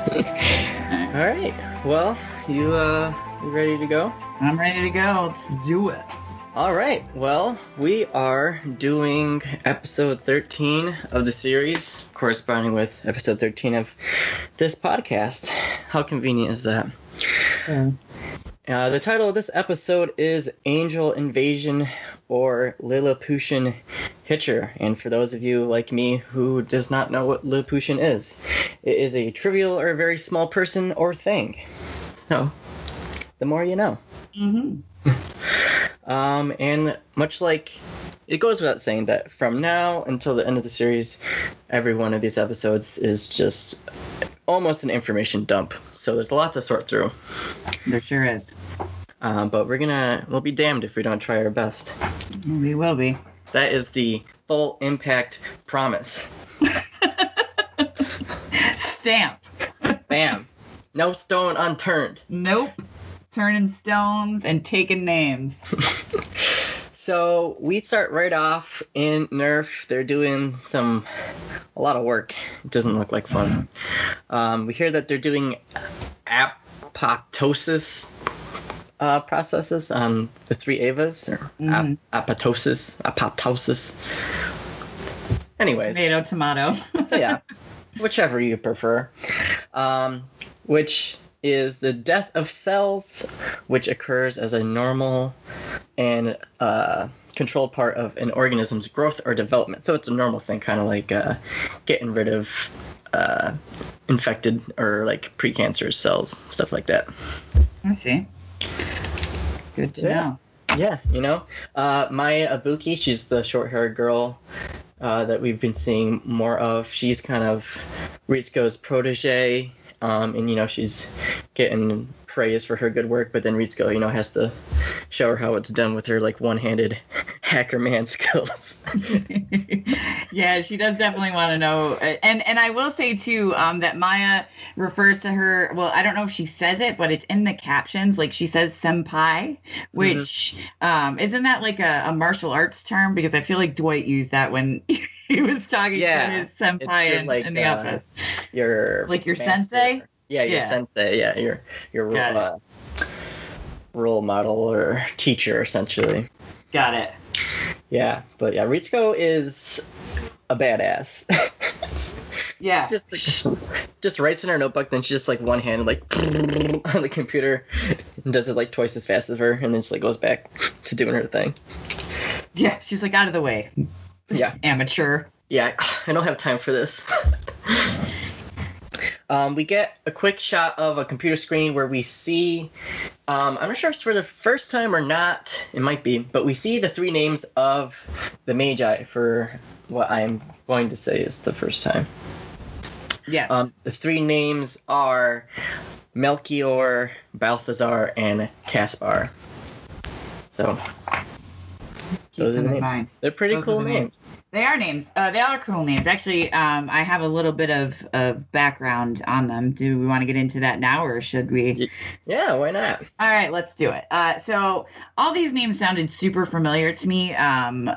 All right. Well, you uh, you ready to go? I'm ready to go. Let's do it. All right. Well, we are doing episode 13 of the series, corresponding with episode 13 of this podcast. How convenient is that? Uh, the title of this episode is Angel Invasion or Lilliputian Hitcher. And for those of you like me who does not know what Lilliputian is, it is a trivial or very small person or thing. So, the more you know. Mm-hmm. Um, and much like it goes without saying that from now until the end of the series, every one of these episodes is just almost an information dump. So there's a lot to sort through. There sure is. Um, but we're gonna, we'll be damned if we don't try our best. We will be. That is the full impact promise. Stamp. Bam. No stone unturned. Nope. Turning stones and taking names. So we start right off in Nerv. They're doing some a lot of work. It doesn't look like fun. Um, we hear that they're doing apoptosis uh, processes um, the three Evas, or Mhm. ap- apoptosis, apoptosis. Anyways, Tomato, tomato. so yeah, whichever you prefer. Um, which is the death of cells, which occurs as a normal and uh, controlled part of an organism's growth or development. So it's a normal thing, kind of like uh, getting rid of uh, infected or like precancerous cells, stuff like that. I see. Good to Yeah. know. Yeah, you know, uh, Maya Ibuki, she's the short-haired girl uh, that we've been seeing more of. She's kind of Ritsuko's protege, um, and you know she's getting praise for her good work. But then Ritsuko, you know, has to show her how it's done with her like one-handed hacker man skills. yeah, she does definitely want to know. And and I will say too um, that Maya refers to her. Well, I don't know if she says it, but it's in the captions. Like she says senpai, which um, isn't that like a, a martial arts term? Because I feel like Dwight used that when he was talking Yeah, to his senpai your, in, like, in the uh, office. your Like your master- sensei? Yeah, your Yeah. sensei. Yeah, your your uh, role model or teacher essentially. Got it. Yeah, but yeah, Ritsuko is a badass. Yeah. just like, just writes in her notebook, then she just like one handed like on the computer and does it like twice as fast as her, and then just like goes back to doing her thing. yeah. She's like out of the way. Yeah, Amateur. yeah, I don't have time for this. Um, we get a quick shot of a computer screen where we see, um, I'm not sure if it's for the first time or not, it might be, but we see the three names of the Magi for what I'm going to say is the first time. Yes. Um, the three names are Melchior, Balthazar, and Caspar. So Keep those are the names. mind. they're pretty Those cool the names. They are names. Uh, they are cool names. Actually, um, I have a little bit of, of background on them. Do we want to get into that now, or should we? Yeah, why not? All right, let's do it. Uh, so all these names sounded super familiar to me, um,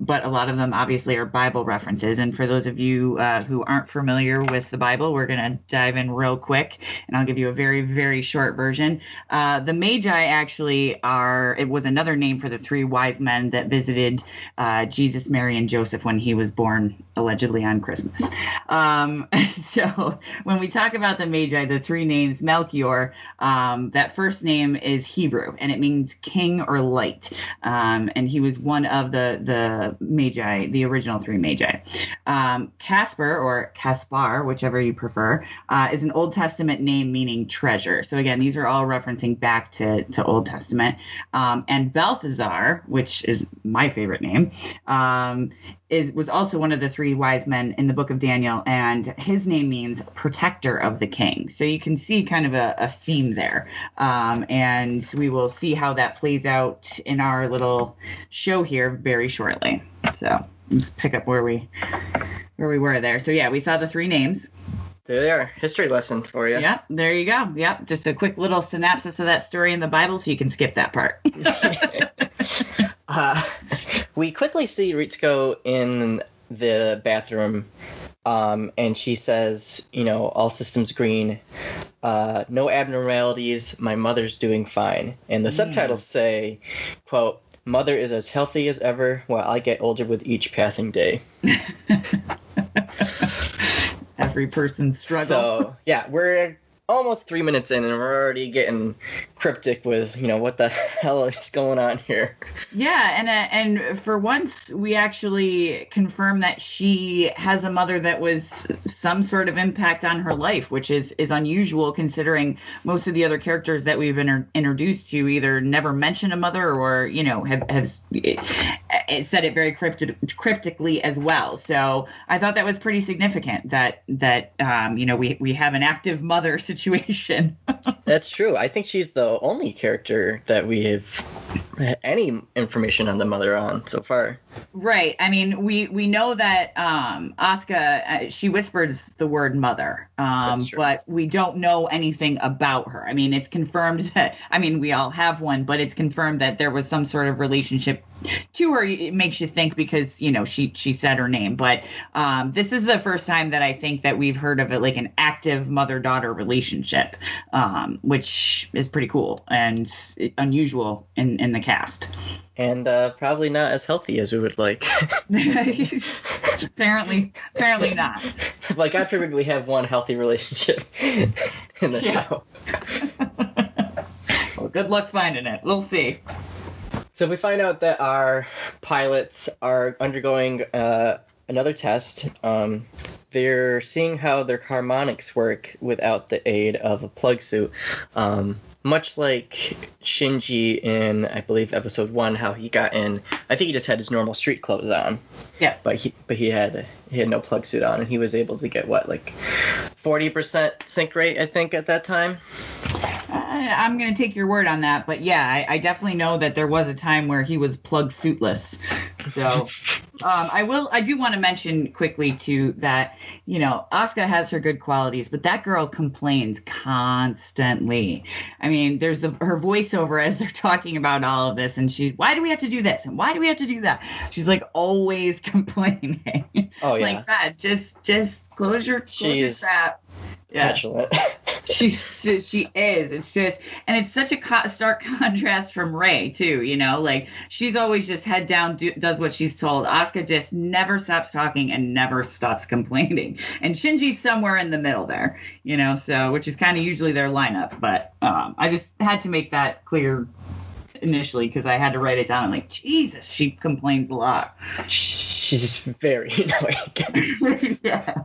but a lot of them obviously are Bible references. And for those of you uh, who aren't familiar with the Bible, we're gonna dive in real quick, and I'll give you a very very short version. Uh, the Magi actually are. It was another name for the three wise men that visited uh, Jesus, Mary, and Joseph when he was born, allegedly on Christmas. Um, so when we talk about the Magi, the three names, Melchior, um, that first name is Hebrew and it means king or light. Um, and he was one of the the Magi, the original three Magi. Um, Casper or Caspar, whichever you prefer, uh, is an Old Testament name meaning treasure. So again, these are all referencing back to, to Old Testament. Um, and Balthazar, which is my favorite name, um, is was also one of the three wise men in the book of Daniel, and his name means protector of the king. So you can see kind of a, a theme there, um, and we will see how that plays out in our little show here very shortly. So let's pick up where we where we were there. So yeah, we saw the three names. There they are. History lesson for you. Yep, there you go. Yep, just a quick little synopsis of that story in the Bible, so you can skip that part. uh, we quickly see Ritsuko in the bathroom Um, and she says, you know, all systems green, uh, no abnormalities. My mother's doing fine. And the Mm. subtitles say, quote, Mother is as healthy as ever while I get older with each passing day. Every person's struggle. So yeah, we're almost three minutes in, and we're already getting cryptic with you know what the hell is going on here. Yeah, and uh, and for once we actually confirm that she has a mother that was some sort of impact on her life, which is is unusual considering most of the other characters that we've been introduced to either never mention a mother or you know have have said it very cryptic, cryptically as well. So I thought that was pretty significant that that um, you know we we have an active mother situation. That's true. I think she's the only character that we have any information on the mother on so far. Right. I mean, we we know that um Asuka uh, she whispers the word mother. Um but we don't know anything about her. I mean, it's confirmed that I mean, we all have one, but it's confirmed that there was some sort of relationship to her. It makes you think because, you know, she she said her name, but um this is the first time that I think that we've heard of it like an active mother-daughter relationship. Um which is pretty cool and unusual in in the cast. And uh, probably not as healthy as we would like. apparently apparently not like, God forbid we have one healthy relationship in the Yeah. show. well good luck finding it we'll see So we find out that our pilots are undergoing uh, another test. Um, they're seeing how their harmonics work without the aid of a plug suit. Um, much like Shinji in, I believe, episode one, how he got in. I think he just had his normal street clothes on, yes but he but he had he had no plug suit on, and he was able to get what like forty percent sync rate, I think, at that time. I, i'm gonna take your word on that but yeah I, I definitely know that there was a time where he was plug suitless. So um, i will i do want to mention quickly too that you know Asuka has her good qualities but that girl complains constantly. I mean there's the, her voiceover as they're talking about all of this and she's why do we have to do this? And why do we have to do that? She's like always complaining. Oh yeah, like God, just just close your close your She's crap. Yeah, petulant. she's she is. It's just, and it's such a co- stark contrast from Rei too. You know, like she's always just head down, do, does what she's told. Oscar just never stops talking and never stops complaining. And Shinji's somewhere in the middle there. You know, so which is kind of usually their lineup. But um, I just had to make that clear initially because I had to write it down. I'm like, Jesus, she complains a lot. She's very annoying. yeah.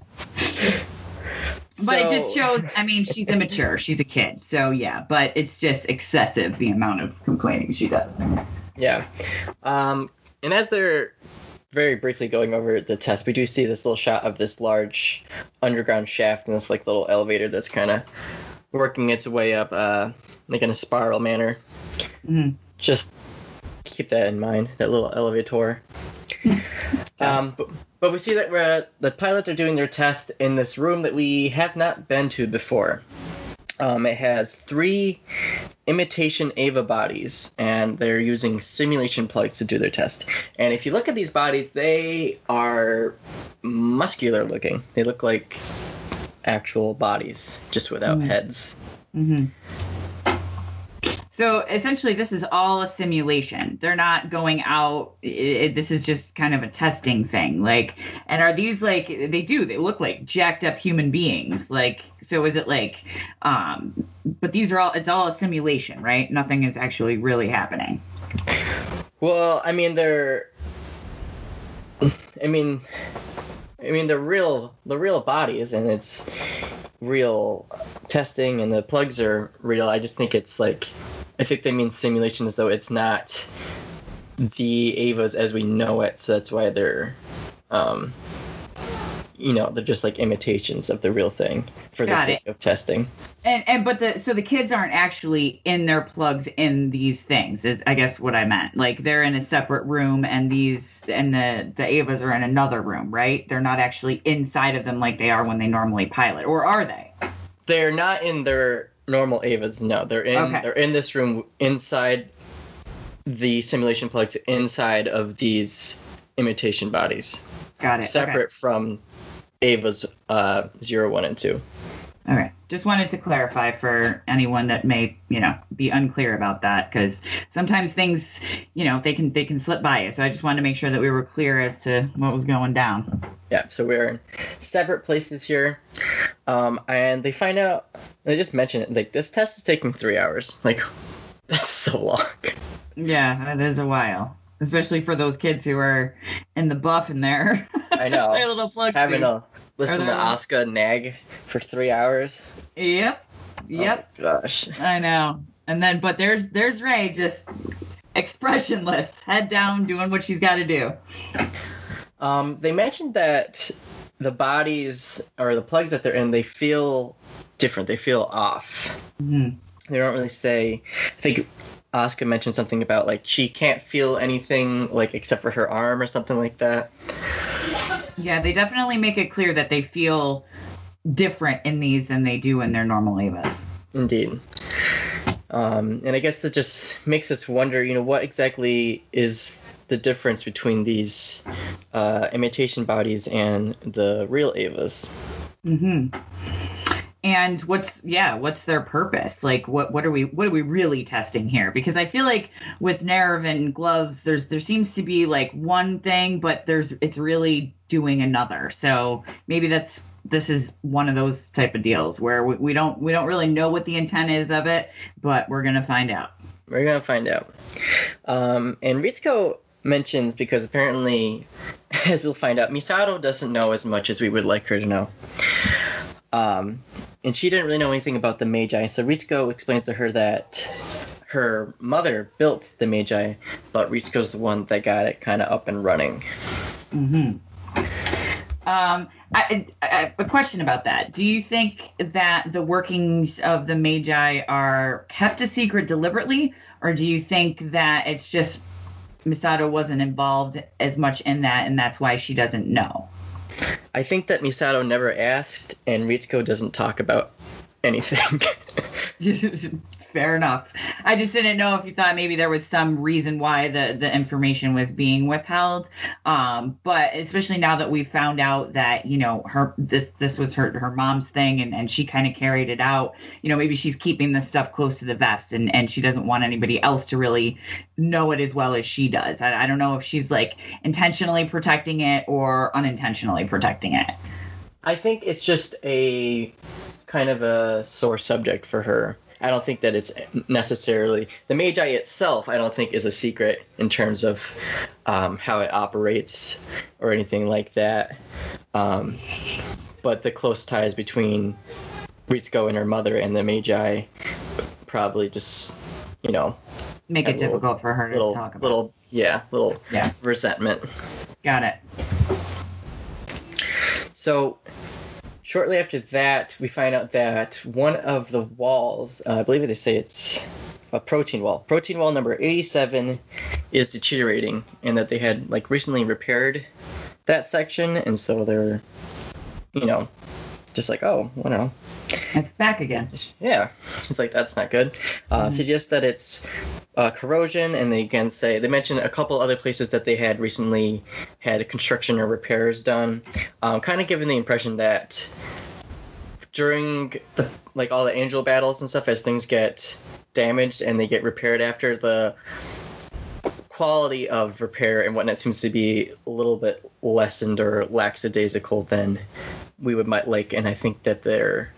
But it just shows. I mean, she's immature. She's a kid. So yeah. But it's just excessive the amount of complaining she does. Yeah. Um, and as they're very briefly going over the test, we do see this little shot of this large underground shaft and this like little elevator that's kind of working its way up, uh, like in a spiral manner. Mhm. Just keep that in mind. That little elevator. Um, but, but we see that we're, the pilots are doing their test in this room that we have not been to before. Um, it has three imitation Eva bodies, and they're using simulation plugs to do their test. And if you look at these bodies, they are muscular looking. They look like actual bodies, just without Mhm. heads. hmm So essentially, this is all a simulation. They're not going out. It, this is just kind of a testing thing. Like, and are these like they do? They look like jacked up human beings. Like, so is it like? um But these are all. It's all a simulation, right? Nothing is actually really happening. Well, I mean, they're. I mean, I mean the real the real bodies, and it's real testing, and the plugs are real. I just think it's like, I think they mean simulation as though it's not the Evas as we know it. So that's why they're, um, you know, they're just like imitations of the real thing for the Got sake of testing. And and but the so the kids aren't actually in their plugs in these things. Is I guess what I meant. Like they're in a separate room, and these and the the Evas are in another room, right? They're not actually inside of them like they are when they normally pilot, or are they? They're not in their normal Evas. No, they're in Okay. they're in this room inside the simulation plugs inside of these imitation bodies, Got it. separate from Eva's uh, zero, one, and two. All right. Just wanted to clarify for anyone that may, you know, be unclear about that because sometimes things, you know, they can they can slip by you. So I just wanted to make sure that we were clear as to what was going down. Yeah, so we're in separate places here, um, and they find out. They just mention it like this test is taking three hours. Like that's so long. Yeah, that is a while, especially for those kids who are in the buff in there. I know. Their little plug Having suits. to listen to Oscar Asuka nag for three hours. Yep. Yep. Oh, gosh. I know. And then, but there's there's Rei just expressionless, head down, doing what she's got to do. Um, they mentioned that the bodies or the plugs that they're in, they feel different. They feel off. hmm They don't really say. I think Oscar mentioned something about like she can't feel anything like except for her arm or something like that. Yeah, they definitely make it clear that they feel different in these than they do in their normal Evas. Indeed. Um, and I guess that just makes us wonder, you know, what exactly is the difference between these uh, imitation bodies and the real Evas? hmm And what's yeah, what's their purpose? Like what what are we what are we really testing here? Because I feel like with Nerv and gloves, there's there seems to be like one thing, but there's it's really doing another. So maybe that's this is one of those type of deals where we, we don't we don't really know what the intent is of it, but we're gonna find out. We're gonna find out. Um, and Ritsuko mentions because apparently, as we'll find out, Misato doesn't know as much as we would like her to know. Um, and she didn't really know anything about the Magi, so Ritsuko explains to her that her mother built the Magi, but Ritsuko's the one that got it kind of up and running. hmm Um, I, I, a question about that. Do you think that the workings of the Magi are kept a secret deliberately, or do you think that it's just Misato wasn't involved as much in that, and that's why she doesn't know? I think that Misato never asked, and Ritsuko doesn't talk about anything. Fair enough. I just didn't know if you thought maybe there was some reason why the, the information was being withheld. Um, but especially now that we found out that, you know, her this this was her her mom's thing and, and she kind of carried it out, you know, maybe she's keeping this stuff close to the vest and, and she doesn't want anybody else to really know it as well as she does. I, I don't know if she's like intentionally protecting it or unintentionally protecting it. I think it's just a kind of a sore subject for her. I don't think that it's necessarily the Magi itself. I don't think is a secret in terms of um, how it operates or anything like that. Um, but the close ties between Ritsuko and her mother and the Magi probably just, you know, Make it little- difficult for her to little, talk about. little, yeah, little Yeah. resentment. Got it. So, shortly after that, we find out that one of the walls, uh, I believe they say it's a protein wall. Protein wall number 87 is deteriorating, and that they had like recently repaired that section, and so they're, you know, just like, oh, I don't know. It's back again. Yeah, it's like that's not good. Uh, Suggests that it's uh, corrosion, and they again say they mention a couple other places that they had recently had construction or repairs done, um, kind of giving the impression that during the like all the angel battles and stuff, as things get damaged and they get repaired after the quality of repair and whatnot seems to be a little bit lessened or lackadaisical than we would might like, and I think that they're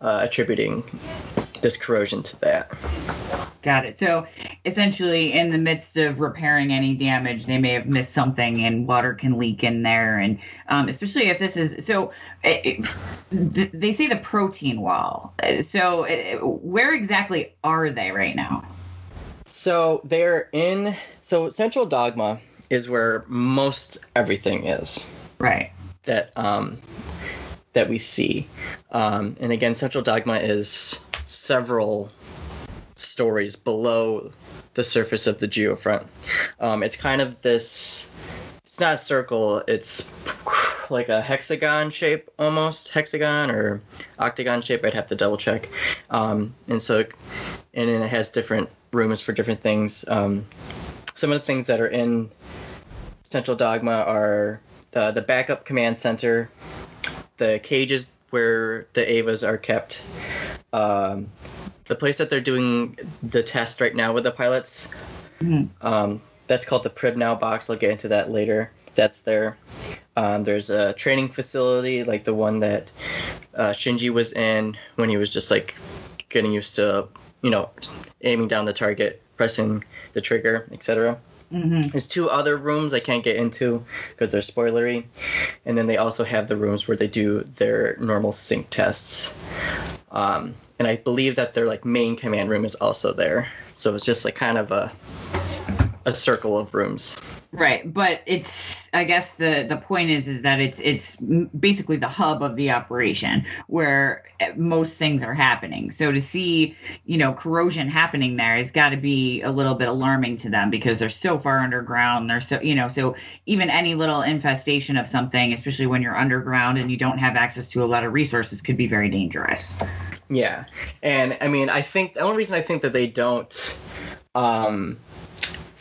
uh, attributing this corrosion to that. Got it. So essentially, in the midst of repairing any damage, they may have missed something, and water can leak in there. And um, especially if this is so, it, it, they say the protein wall. Uh, So uh, where exactly are they right now? So they're in. So Central Dogma is where most everything is Right. That um, that we see, um, and again, Central Dogma is several stories below the surface of the geofront. Um, it's kind of this. It's not a circle. It's like a hexagon shape almost hexagon or octagon shape. I'd have to double check. Um, and so, and then it has different rooms for different things. Um, some of the things that are in Central Dogma are uh, the backup command center, the cages where the Evas are kept. Um, the place that they're doing the test right now with the pilots. Mhm. Um, that's called the Pribnow box. I'll get into that later. That's there. Um, there's a training facility like the one that uh, Shinji was in when he was just like getting used to, you know, aiming down the target, pressing the trigger, etc. hmm There's two other rooms I can't get into because they're spoilery, and then they also have the rooms where they do their normal sync tests. Um, and I believe that their like main command room is also there, so it's just like kind of a a circle of rooms. Right, but it's I guess the the point is is that it's it's basically the hub of the operation where eh, most things are happening. So to see, you know, corrosion happening there has got to be a little bit alarming to them because they're so far underground. They're so, you know, so even any little infestation of something, especially when you're underground and you don't have access to a lot of resources could be very dangerous. Yeah, and I mean, I think the only reason I think that they don't um,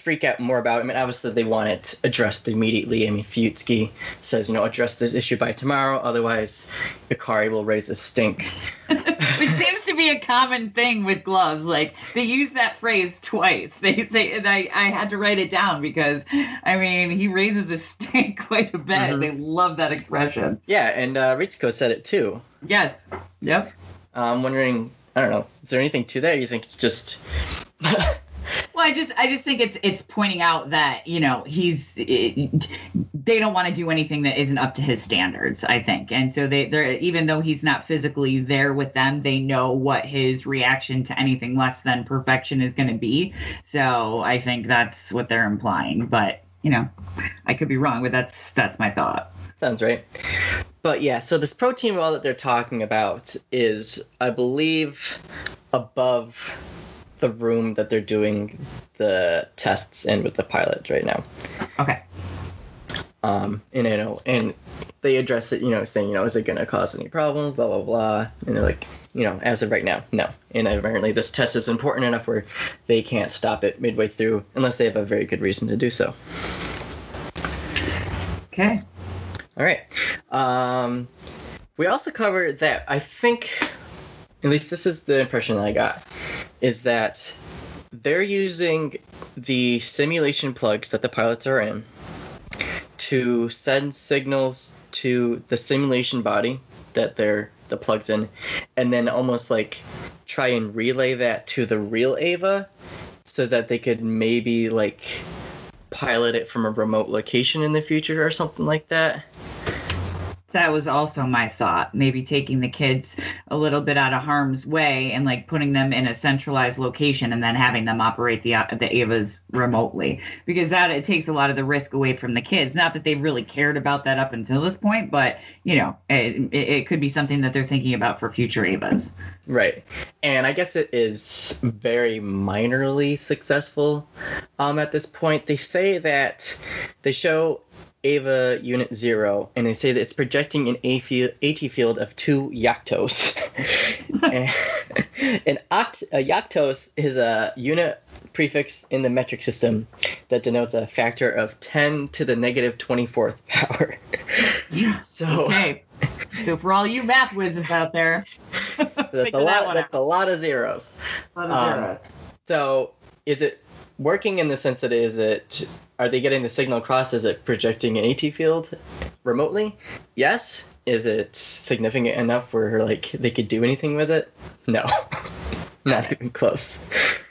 freak out more about. I mean, obviously they want it addressed immediately. I mean, Fuyutsuki says, you know, address this issue by tomorrow, otherwise, Ikari will raise a stink. Which seems to be a common thing with gloves. Like they use that phrase twice. They say, and I, I had to write it down because, I mean, he raises a stink quite a bit. Mhm. They love that expression. Yeah, and uh, Ritsuko said it too. Yes. Yep. I'm wondering, I don't know, is there anything to that? You think it's just. Well, I just, I just think it's, it's pointing out that you know he's, it, they don't want to do anything that isn't up to his standards. I think, and so they, they're even though he's not physically there with them, they know what his reaction to anything less than perfection is going to be. So I think that's what they're implying. But you know, I could be wrong, but that's that's my thought. Sounds right. But yeah, so this protein wall that they're talking about is, I believe, above the room that they're doing the tests in with the pilot right now. Okay. Um, and you know, and they address it, you know, saying, you know, is it going to cause any problems? Blah blah blah. And they're like, you know, as of right now, no. And apparently, this test is important enough where they can't stop it midway through unless they have a very good reason to do so. Okay. All right. Um, we also covered that I think, at least this is the impression that I got, is that they're using the simulation plugs that the pilots are in to send signals to the simulation body that they're the plugs in, and then almost like try and relay that to the real Eva, so that they could maybe like pilot it from a remote location in the future or something like that. That was also my thought. Maybe taking the kids a little bit out of harm's way and like putting them in a centralized location and then having them operate the the Evas remotely because that it takes a lot of the risk away from the kids. Not that they really cared about that up until this point, but you know, it, it, it could be something that they're thinking about for future Evas. Right. And I guess it is very minorly successful um, at this point. They say that they show Eva Unit Zero, and they say that it's projecting an A field, AT field of two yoctos. and an oct- a yoctos is a unit prefix in the metric system that denotes a factor of 10 to the negative 24th power. Yeah. So Okay. so for all you math whizzes out there, that's a that lot. one That's a lot of zeros. out. Um, zeros. So, is it working in the sense that is it are they getting the signal across? Is it projecting an AT field remotely? Yes. Is it significant enough where like they could do anything with it? No. Not even close.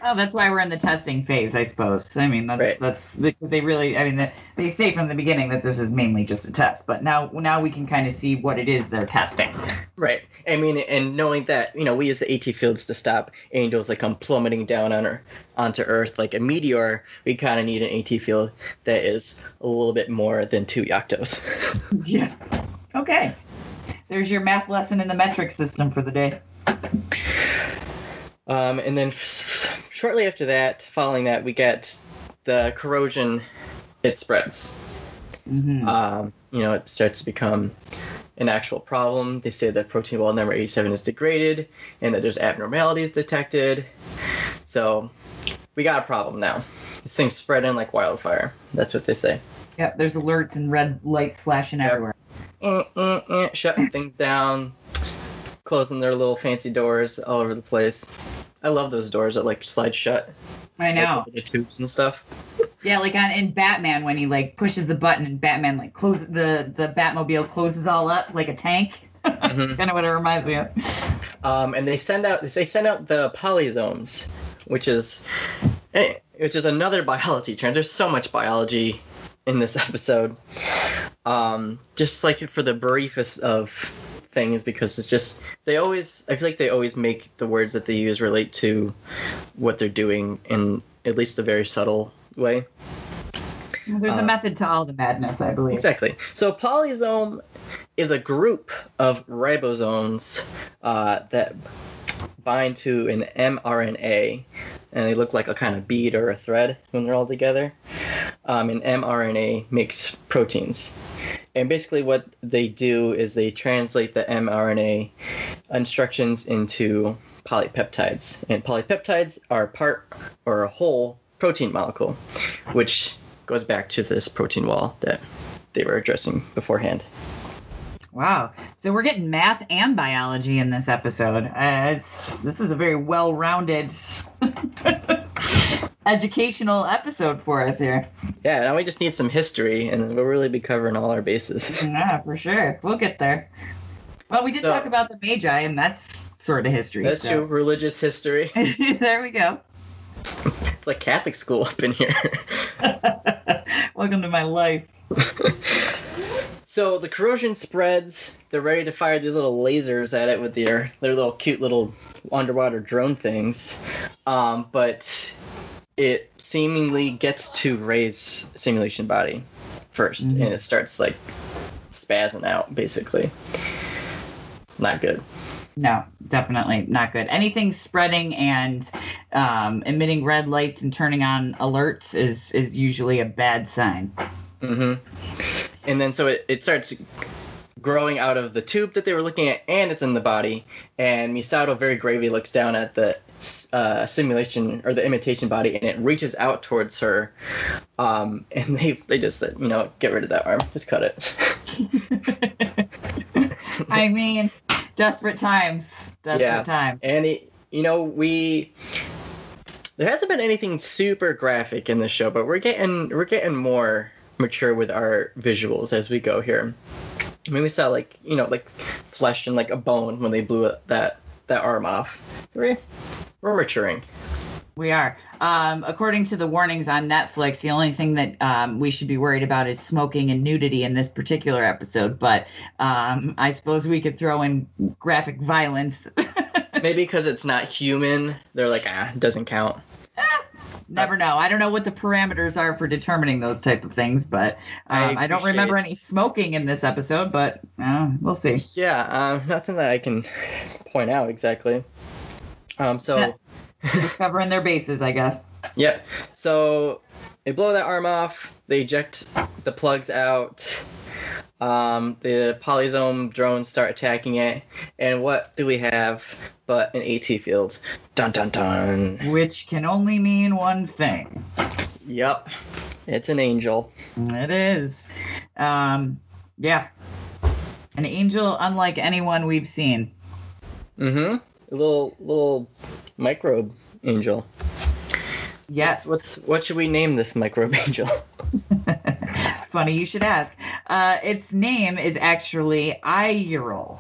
Oh, that's why we're in the testing phase, I suppose. I mean, that's Right. that's they really. I mean, they, they say from the beginning that this is mainly just a test, but now now we can kind of see what it is they're testing. Right. I mean, and knowing that, you know, we use the AT fields to stop angels that come plummeting down on her, onto Earth like a meteor, we kind of need an AT field that is a little bit more than two yoctos. Yeah. Okay. There's your math lesson in the metric system for the day. Um, and then f- shortly after that, following that, we get the corrosion. It spreads. hmm Um, you know, it starts to become an actual problem. They say that protein wall number 87 is degraded and that there's abnormalities detected. So we got a problem now. This thing's spreading like wildfire. That's what they say. Yep. There's alerts and red lights flashing Yep. everywhere. eh, shutting things down, closing their little fancy doors all over the place. I love those doors that like slide shut. I know. Like, the tubes and stuff. Yeah, like on in Batman when he like pushes the button and Batman like closes the the Batmobile closes all up like a tank. Mhm. kind of what it reminds me of. Um, and they send out they send out the polysomes, which is eh, which is another biology term. There's so much biology in this episode. Um, just like for the briefest of things, because it's just they always I feel like they always make the words that they use relate to what they're doing in at least a very subtle way. There's Uh, a method to all the madness, I believe. Exactly. So polysome is a group of ribosomes uh, that bind to an mRNA, and they look like a kind of bead or a thread when they're all together. Um, and mRNA makes proteins. And basically, what they do is they translate the mRNA instructions into polypeptides. And polypeptides are part or a whole protein molecule, which goes back to this protein wall that they were addressing beforehand. Wow. So we're getting math and biology in this episode. Uh, it's, this is a very well-rounded educational episode for us here. Yeah, now we just need some history, and we'll really be covering all our bases. Yeah, for sure. We'll get there. Well, we did So- talk about the Magi, and that's sort of history. That's so. true. Religious history. there we go. It's like Catholic school up in here. Welcome to my life. So the corrosion spreads. They're ready to fire these little lasers at it with their their little cute little underwater drone things. Um, but it seemingly gets to Rei's simulation body 1st Mhm. and it starts like spazzing out basically. It's not good. No, definitely not good. Anything spreading and um, emitting red lights and turning on alerts is is usually a bad sign. hmm And then so it, it starts growing out of the tube that they were looking at, and it's in the body. And Misato very gravely looks down at the uh, simulation or the imitation body, and it reaches out towards her. Um, and they they just said, you know, get rid of that arm, just cut it. I mean, desperate times. Desperate Yeah. times. And it, you know, we there hasn't been anything super graphic in this show, but we're getting we're getting more mature with our visuals as we go here. I mean, we saw like you know like flesh and like a bone when they blew that that arm off. So we're we're maturing. We are. Um, according to the warnings on Netflix, the only thing that um, we should be worried about is smoking and nudity in this particular episode. But um, I suppose we could throw in graphic violence. Maybe because it's not human, they're like ah, doesn't count. Never know. I don't know what the parameters are for determining those type of things, but I um, I, don't remember any smoking in this episode. But uh, we'll see. Yeah, um, nothing that I can point out exactly. Um, so. Just covering their bases, I guess. Yep. So they blow that arm off. They eject the plugs out. Um, the polysome drones start attacking it, and what do we have but an AT field? Dun dun dun. Which can only mean one thing. Yep, it's an angel. It is. Um, yeah. An angel unlike anyone we've seen. Mm-hmm. A little little microbe angel. Yes. What's what should we name this microbe angel? Funny you should ask. Uh, its name is actually Ireul.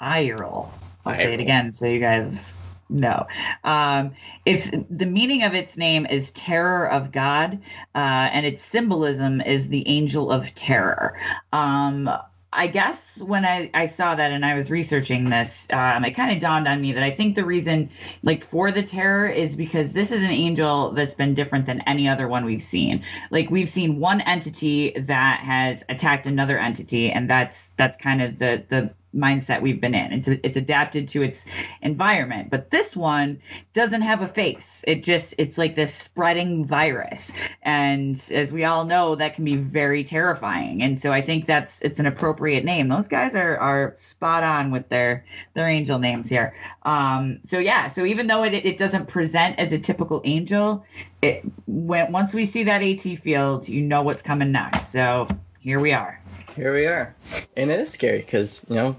Ireul. I'll say it again so you guys know. Um, it's the meaning of its name is terror of God, uh, and its symbolism is the angel of terror. Um, I guess when I, I saw that and I was researching this, um, it kind of dawned on me that I think the reason, like, for the terror is because this is an angel that's been different than any other one we've seen. Like, we've seen one entity that has attacked another entity, and that's that's kind of the the mindset we've been in. It's it's adapted to its environment, but this one doesn't have a face. It just it's like this spreading virus, and as we all know, that can be very terrifying. And so I think that's it's an appropriate name. Those guys are are spot on with their their angel names here. Um, so yeah, so even though it it doesn't present as a typical angel, it when once we see that AT field, you know what's coming next. So here we are. Here we are. And it is scary because, you know,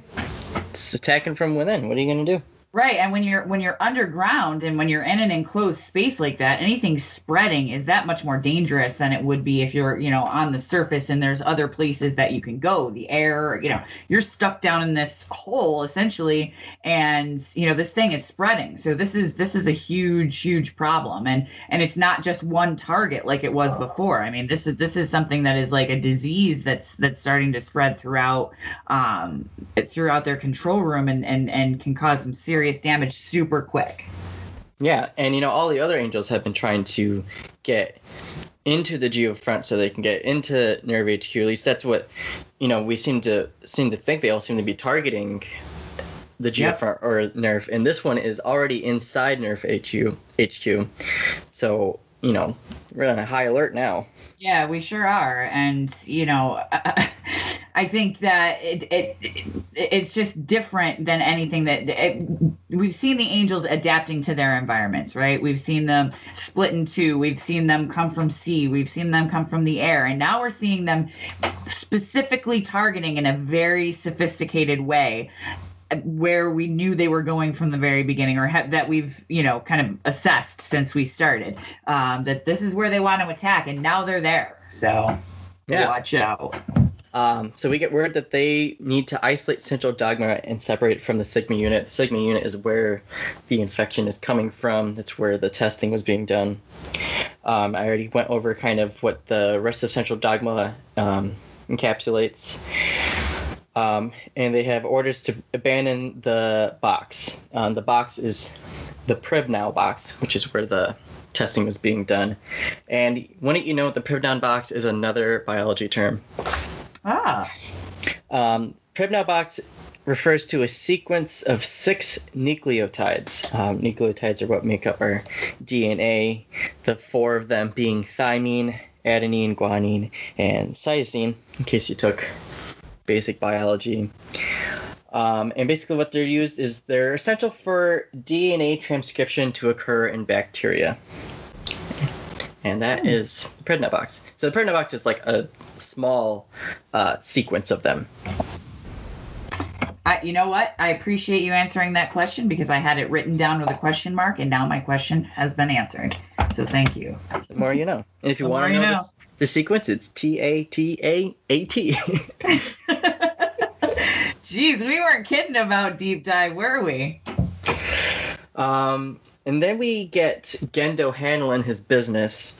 it's attacking from within. What are you going to do? Right, and when you're when you're underground and when you're in an enclosed space like that, anything spreading is that much more dangerous than it would be if you're, you know, on the surface and there's other places that you can go, the air, you know, you're stuck down in this hole essentially and, you know, this thing is spreading. So this is this is a huge huge problem and and it's not just one target like it was before. I mean, this is this is something that is like a disease that's that's starting to spread throughout um throughout their control room and and and can cause some serious serious damage super quick. Yeah, and you know all the other angels have been trying to get into the Geofront so they can get into Nerv HQ. At least that's what you know we seem to seem to think. They all seem to be targeting the Geofront yep. or Nerv, and this one is already inside Nerv HQ. HQ, so you know we're on a high alert now. Yeah, we sure are, and you know. I think that it, it, it, it's just different than anything that it, we've seen the angels adapting to their environments, right? We've seen them split in two. We've seen them come from sea. We've seen them come from the air, and now we're seeing them specifically targeting in a very sophisticated way where we knew they were going from the very beginning or ha- that we've you know kind of assessed since we started um, that this is where they want to attack and now they're there so yeah. watch out um, so we get word that they need to isolate Central Dogma and separate it from the Sigma unit. The Sigma unit is where the infection is coming from. That's where the testing was being done. Um, I already went over kind of what the rest of Central Dogma um, encapsulates. Um, and they have orders to abandon the box. Um, the box is the Pribnow box, which is where the testing was being done. And wouldn't you know, the Pribnow box is another biology term. Ah. Um, refers to a sequence of six nucleotides. Um, nucleotides are what make up our DNA, the four of them being thymine, adenine, guanine, and cytosine, in case you took basic biology. Um, and basically, what they're used is they're essential for DNA transcription to occur in bacteria and that hmm. is the Pribnow box. So the Pribnow box is like a small uh, sequence of them. I, you know what? I appreciate you answering that question because I had it written down with a question mark, and now my question has been answered. So thank you. The more you know. And if you want to know, know. the sequence, it's T A T A A T. Jeez, we weren't kidding about deep dive, were we? Um, and then we get Gendo handling his business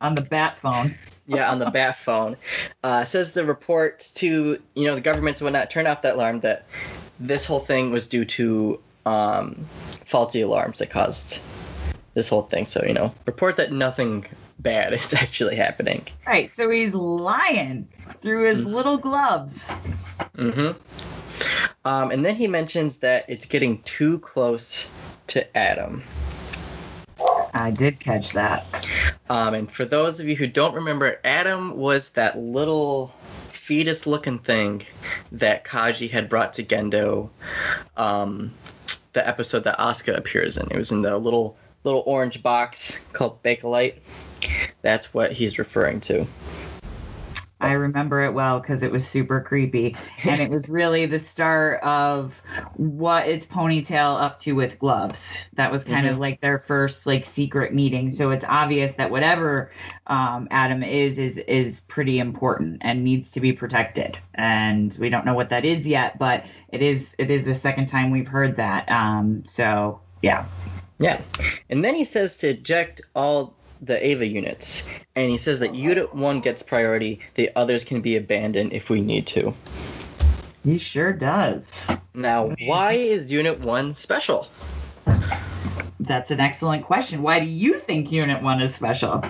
on the bat phone. yeah, on the bat phone. Uh, says the report to you know the governments would not turn off that alarm that this whole thing was due to um, faulty alarms that caused this whole thing. So you know, report that nothing bad is actually happening. Right. So he's lying through his mm-hmm. little gloves. Mm-hmm. Um, and then he mentions that it's getting too close to Adam. I did catch that. Um, and for those of you who don't remember, Adam was that little fetus looking thing that Kaji had brought to Gendo. Um, the episode that Asuka appears in. It was in the little little orange box called Bakelite. That's what he's referring to. I remember it well because it was super creepy. And it was really the start of what is Ponytail up to with gloves. That was kind mm-hmm. of like their first like secret meeting. So it's obvious that whatever um, Adam is is is pretty important and needs to be protected. And we don't know what that is yet, but it is it is the second time we've heard that. Um, so yeah. Yeah. And then he says to eject all the Eva units, and he says that Unit 1 gets priority, the others can be abandoned if we need to. He sure does. Now, why is Unit 1 special? That's an excellent question. Why do you think Unit 1 is special?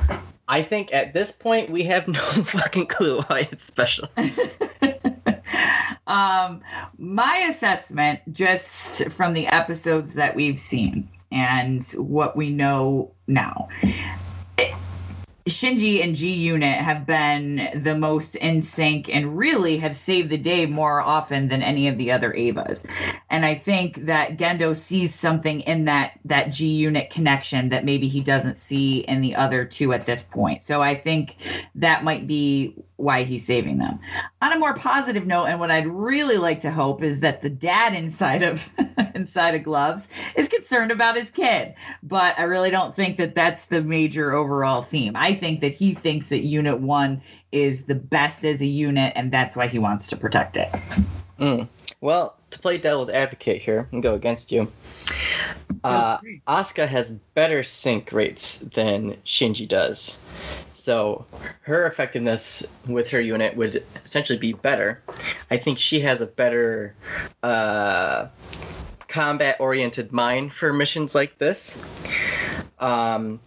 I think at this point we have no fucking clue why it's special. um, my assessment, just from the episodes that we've seen and what we know now, Shinji and G Unit have been the most in sync and really have saved the day more often than any of the other Evas. And I think that Gendo sees something in that that G Unit connection that maybe he doesn't see in the other two at this point. So I think that might be why he's saving them. On a more positive note, and what I'd really like to hope is that the dad inside of inside of Gloves is concerned about his kid. But I really don't think that that's the major overall theme. I think that he thinks that Unit One is the best as a unit, and that's why he wants to protect it. Mm. Well, to play devil's advocate here and go against you, uh, Asuka has better sync rates than Shinji does. So her effectiveness with her unit would essentially be better. I think she has a better uh, combat oriented mind for missions like this. Um,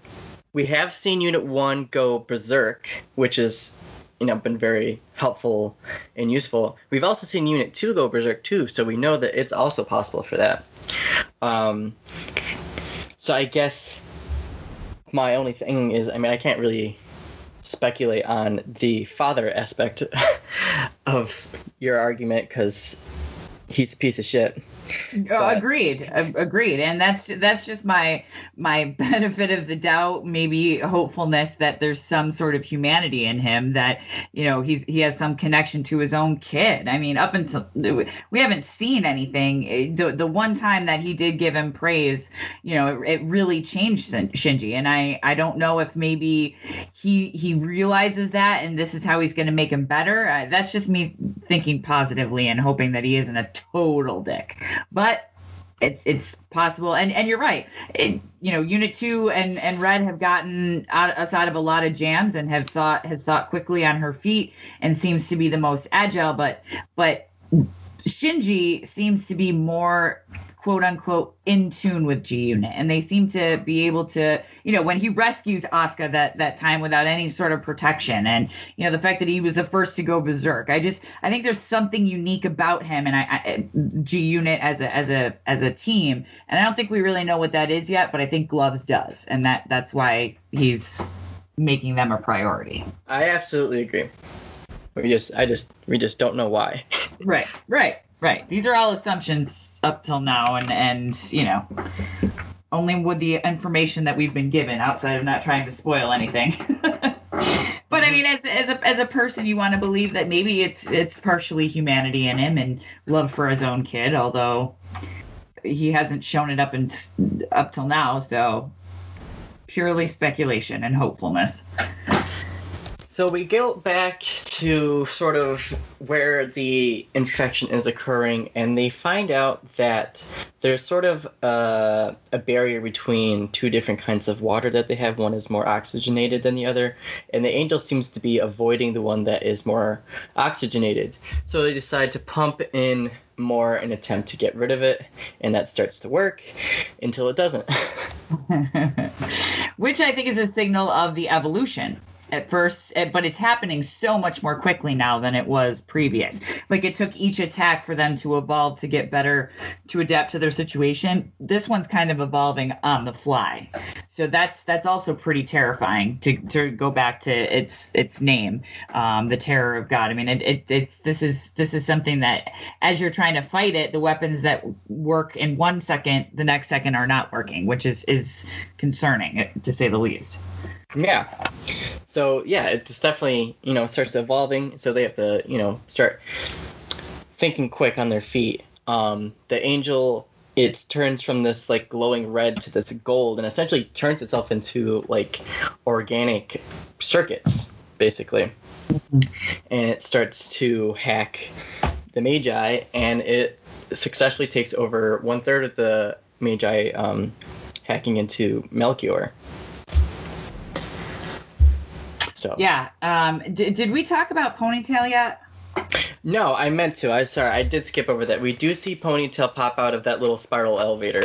we have seen Unit 1 go berserk, which is you know been very helpful and useful. We've also seen Unit 2 go berserk too, so we know that it's also possible for that. Um, so I guess my only thing is, I mean, I can't really speculate on the father aspect of your argument because he's a piece of shit. Oh, agreed, agreed, and that's that's just my my benefit of the doubt, maybe hopefulness that there's some sort of humanity in him that you know he's he has some connection to his own kid. I mean, up until we haven't seen anything. The the one time that he did give him praise, you know, it, it really changed Shinji, and I I don't know if maybe he he realizes that, and this is how he's going to make him better. Uh, that's just me thinking positively and hoping that he isn't a total dick but it's it's possible. And and you're right. It, you know unit 2 and and red have gotten out, us out of a lot of jams and have thought has thought quickly on her feet and seems to be the most agile. But but shinji seems to be more quote unquote in tune with G Unit, and they seem to be able to, you know, when he rescues Asuka that that time without any sort of protection, and you know the fact that he was the first to go berserk. I just I think there's something unique about him and I, I eh, G Unit as a as a as a team, and I don't think we really know what that is yet, but I think Gloves does, and that that's why he's making them a priority. I absolutely agree. We just I just we just don't know why. right, right, right. These are all assumptions up till now, and and you know, only with the information that we've been given, outside of not trying to spoil anything. but I mean, as as a as a person, you want to believe that maybe it's it's partially humanity in him and love for his own kid, although he hasn't shown it up and up till now. So purely speculation and hopefulness. So we go back to sort of where the infection is occurring, and they find out that there's sort of a, a, barrier between two different kinds of water that they have. One is more oxygenated than the other, and the angel seems to be avoiding the one that is more oxygenated. So they decide to pump in more an attempt to get rid of it, and that starts to work until it doesn't. Which I think is a signal of the evolution at first, eh, but it's happening so much more quickly now than it was previous. Like it took each attack for them to evolve to get better, to adapt to their situation. This one's kind of evolving on the fly, so that's that's also pretty terrifying. To to go back to its its name, um, the terror of God. I mean, it, it it's this is this is something that as you're trying to fight it, the weapons that work in one second, the next second are not working, which is is concerning to say the least. Yeah. So yeah, it just definitely you know starts evolving. So they have to you know start thinking quick on their feet. Um, the angel it turns from this like glowing red to this gold and essentially turns itself into like organic circuits basically mm-hmm. and it starts to hack the magi and it successfully takes over one third of the magi um, hacking into melchior so yeah. Um, d- did we talk about Ponytail yet? No, I meant to. I sorry, I did skip over that. We do see Ponytail pop out of that little spiral elevator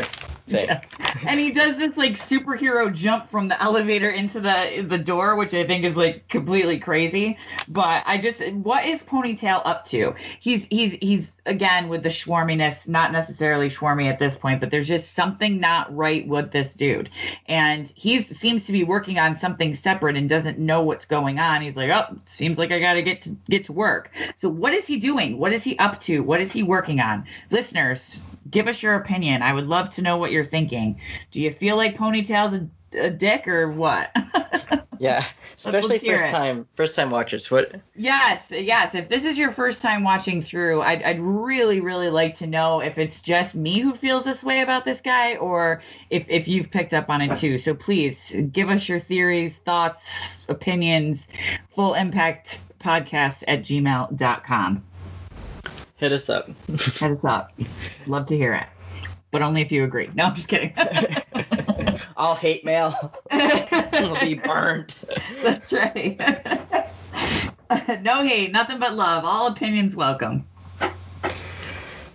thing. Yeah. And he does this like superhero jump from the elevator into the the door, which I think is like completely crazy. But I just what is Ponytail up to? He's he's he's again with the schwarminess, not necessarily schwarmy at this point, but there's just something not right with this dude. And he seems to be working on something separate and doesn't know what's going on. He's like, "Oh, seems like I got to get to get to work." So what is he doing? What is he up to? What is he working on? Listeners, give us your opinion. I would love to know what you're thinking. Do you feel like Ponytail's a dick or what? Yeah, especially first it. time first time watchers. What? yes, yes. If this is your first time watching through, I'd, I'd really, really like to know if it's just me who feels this way about this guy or if, if you've picked up on it too. So please give us your theories, thoughts, opinions, full impact podcast at gmail.com. Hit us up. Hit us up. Love to hear it. But only if you agree. No, I'm just kidding. All hate mail will be burnt. That's right. no hate, nothing but love. All opinions welcome.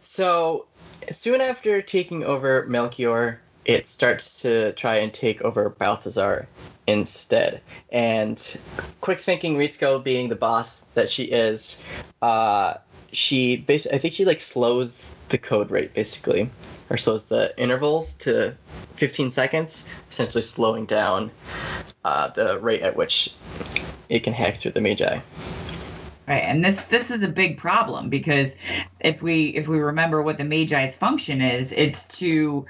So, soon after taking over Melchior, it starts to try and take over Balthazar instead. And quick thinking Ritsuko being the boss that she is, uh, she basically, I think she like slows the code rate basically, or slows the intervals to 15 seconds, essentially slowing down uh, the rate at which it can hack through the Magi. Right, and this this is a big problem because if we if we remember what the Magi's function is, it's to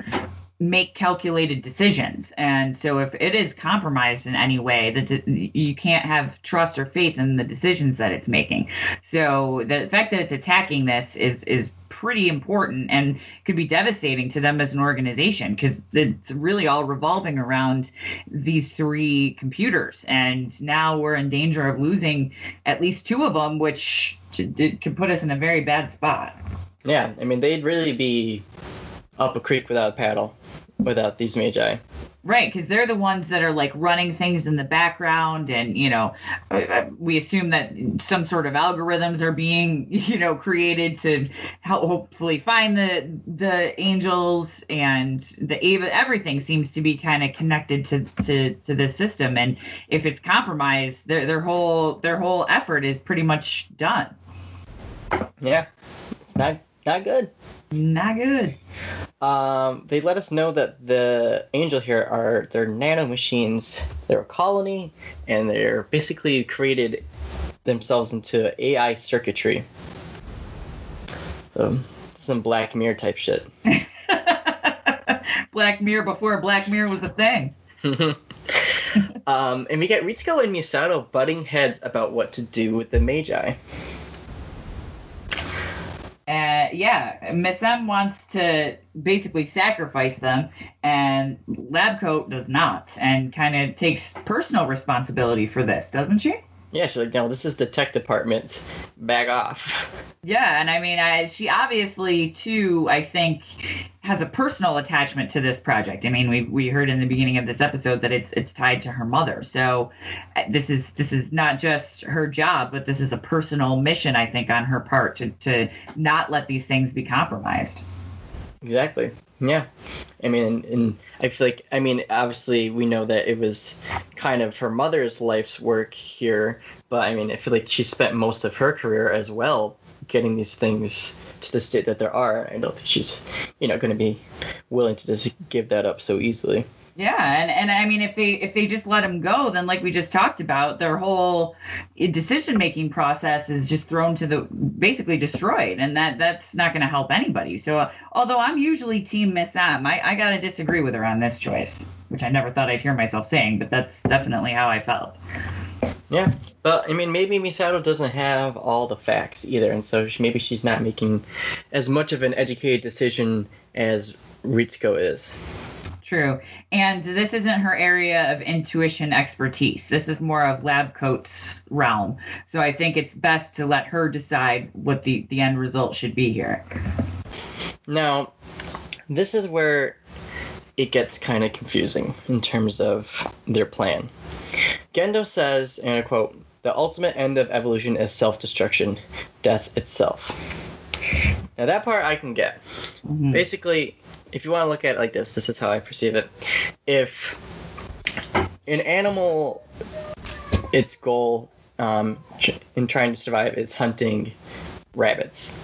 make calculated decisions, and so if it is compromised in any way, that you can't have trust or faith in the decisions that it's making. So the fact that it's attacking this is is pretty important and could be devastating to them as an organization because it's really all revolving around these three computers. And now we're in danger of losing at least two of them which could put us in a very bad spot. Yeah, I mean, they'd really be up a creek without a paddle without these Magi. right because they're the ones that are like running things in the background and you know uh, we assume that some sort of algorithms are being you know created to help hopefully find the the angels and the Eva everything seems to be kind of connected to to to this system and if it's compromised their their whole their whole effort is pretty much done Yeah, it's not not good. Not good Um, they let us know that the angel here are they're nano machines. They're a colony, and they're basically created themselves into AI circuitry. So some Black Mirror type shit. black mirror before black mirror was a thing um, and we get Ritsuko and Misato butting heads about what to do with the Magi. Uh, yeah, Miss M wants to basically sacrifice them, and Labcoat does not, and kind of takes personal responsibility for this, doesn't she? Yeah, she's like, no, this is the tech department. Back off. Yeah, and I mean, I, she obviously too, I think, has a personal attachment to this project. I mean, we we heard in the beginning of this episode that it's it's tied to her mother. So uh, this is this is not just her job, but this is a personal mission, I think, on her part to to not let these things be compromised. Exactly. Yeah. I mean, and I feel like, I mean, obviously we know that it was kind of her mother's life's work here, but I mean, I feel like she spent most of her career as well getting these things to the state that there are. I don't think she's, you know, going to be willing to just give that up so easily. Yeah, and and I mean, if they if they just let him go, then like we just talked about, their whole decision making process is just thrown to the basically destroyed, and that that's not going to help anybody. So, uh, although I'm usually Team Miss M, I I gotta disagree with her on this choice, which I never thought I'd hear myself saying, but that's definitely how I felt. Yeah, but I mean, maybe Misato doesn't have all the facts either, and so she, maybe she's not making as much of an educated decision as Ritsuko is. True. And this isn't her area of intuition expertise. This is more of Labcoat's realm. So I think it's best to let her decide what the, the end result should be here. Now, this is where it gets kind of confusing in terms of their plan. Gendo says, and I quote, the ultimate end of evolution is self destruction, death itself. Now, that part I can get. Mhm. Basically, if you want to look at it like this, this is how I perceive it. If an animal, its goal um, in trying to survive is hunting rabbits,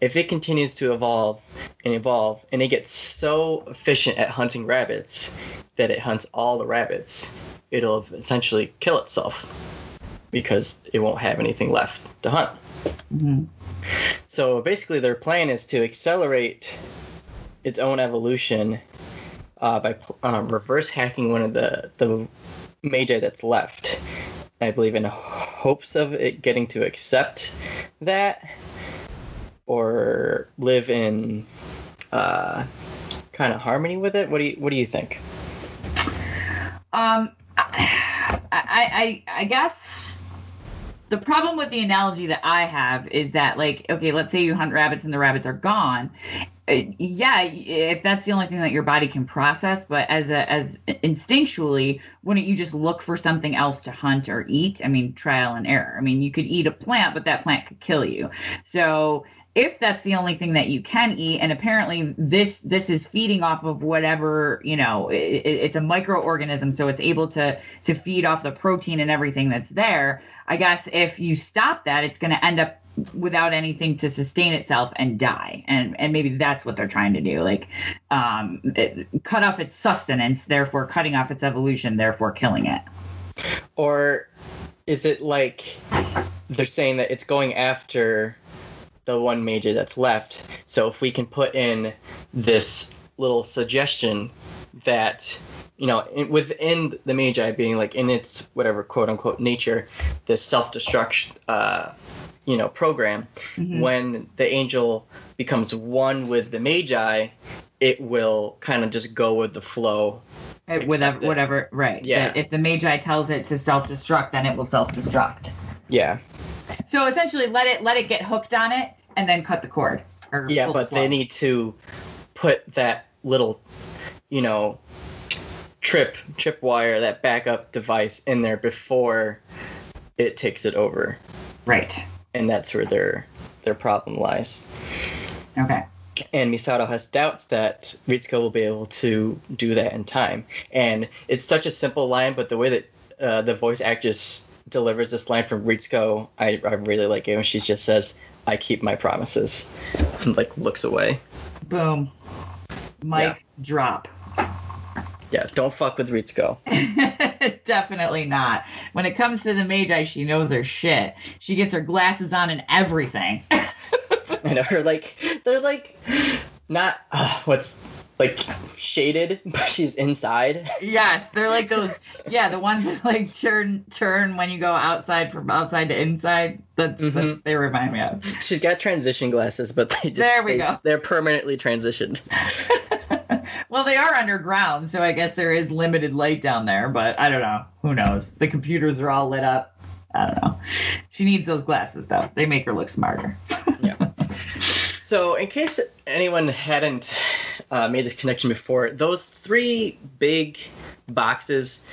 if it continues to evolve and evolve and it gets so efficient at hunting rabbits that it hunts all the rabbits, it'll essentially kill itself because it won't have anything left to hunt. Mhm. So basically, their plan is to accelerate its own evolution uh, by um, reverse hacking one of the the magi that's left. I believe in hopes of it getting to accept that or live in uh, kind of harmony with it. What do you What do you think? Um, I, I, I guess the problem with the analogy that I have is that, like, okay, let's say you hunt rabbits and the rabbits are gone. Yeah, if that's the only thing that your body can process, but as a as instinctually, wouldn't you just look for something else to hunt or eat? I mean, trial and error. I mean, you could eat a plant, but that plant could kill you. So if that's the only thing that you can eat and apparently this this is feeding off of whatever you know it, it's a microorganism so it's able to to feed off the protein and everything that's there i guess if you stop that it's going to end up without anything to sustain itself and die and and maybe that's what they're trying to do like um it, cut off its sustenance therefore cutting off its evolution therefore killing it or is it like they're saying that it's going after the one Magi that's left. So if we can put in this little suggestion that you know within the magi being like in its whatever quote unquote nature, this self destruction uh, you know program, mm-hmm. when the angel becomes one with the magi, it will kind of just go with the flow. Whatever, whatever, right? Yeah. That if the magi tells it to self destruct, then it will self destruct. Yeah. So essentially, let it let it get hooked on it, and then cut the cord. yeah, but the they need to put that little, you know, trip trip wire, that backup device in there before it takes it over. Right. And that's where their their problem lies. Okay. And Misato has doubts that Ritsuko will be able to do that in time. And it's such a simple line, but the way that uh, the voice actress delivers this line from Ritsuko, I, I really like it when she just says, I keep my promises, and like looks away. Boom. Mic yeah. drop. Yeah, don't fuck with Ritsuko. Definitely not. When it comes to the Magi, she knows her shit. She gets her glasses on and everything. I know her like they're like not uh, what's like shaded, but she's inside. Yes, they're like those. Yeah, the ones that like turn turn when you go outside from outside to inside. That's, mm-hmm. that's they remind me of. She's got transition glasses, but they just there we go. They're permanently transitioned. Well, they are underground, so I guess there is limited light down there. But I don't know. Who knows? The computers are all lit up. I don't know. She needs those glasses though. They make her look smarter. yeah. So, in case anyone hadn't uh, made this connection before, those three big boxes,